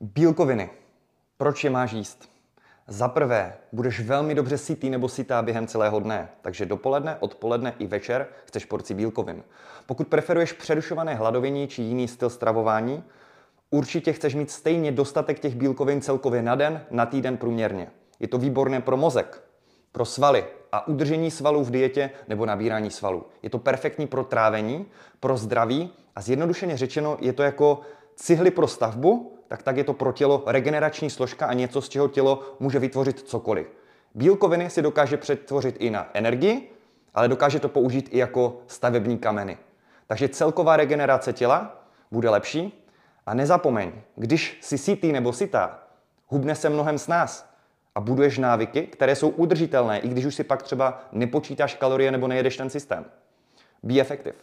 Bílkoviny. Proč je máš jíst? Za prvé, budeš velmi dobře sytý nebo sytá během celého dne, takže dopoledne, odpoledne i večer chceš porci bílkovin. Pokud preferuješ přerušované hladovění či jiný styl stravování, určitě chceš mít stejně dostatek těch bílkovin celkově na den, na týden průměrně. Je to výborné pro mozek, pro svaly a udržení svalů v dietě nebo nabírání svalů. Je to perfektní pro trávení, pro zdraví a zjednodušeně řečeno je to jako cihly pro stavbu, tak tak je to pro tělo regenerační složka a něco, z čeho tělo může vytvořit cokoliv. Bílkoviny si dokáže přetvořit i na energii, ale dokáže to použít i jako stavební kameny. Takže celková regenerace těla bude lepší. A nezapomeň, když si sitý nebo sitá, hubne se mnohem s nás a buduješ návyky, které jsou udržitelné, i když už si pak třeba nepočítáš kalorie nebo nejedeš ten systém. Be effective.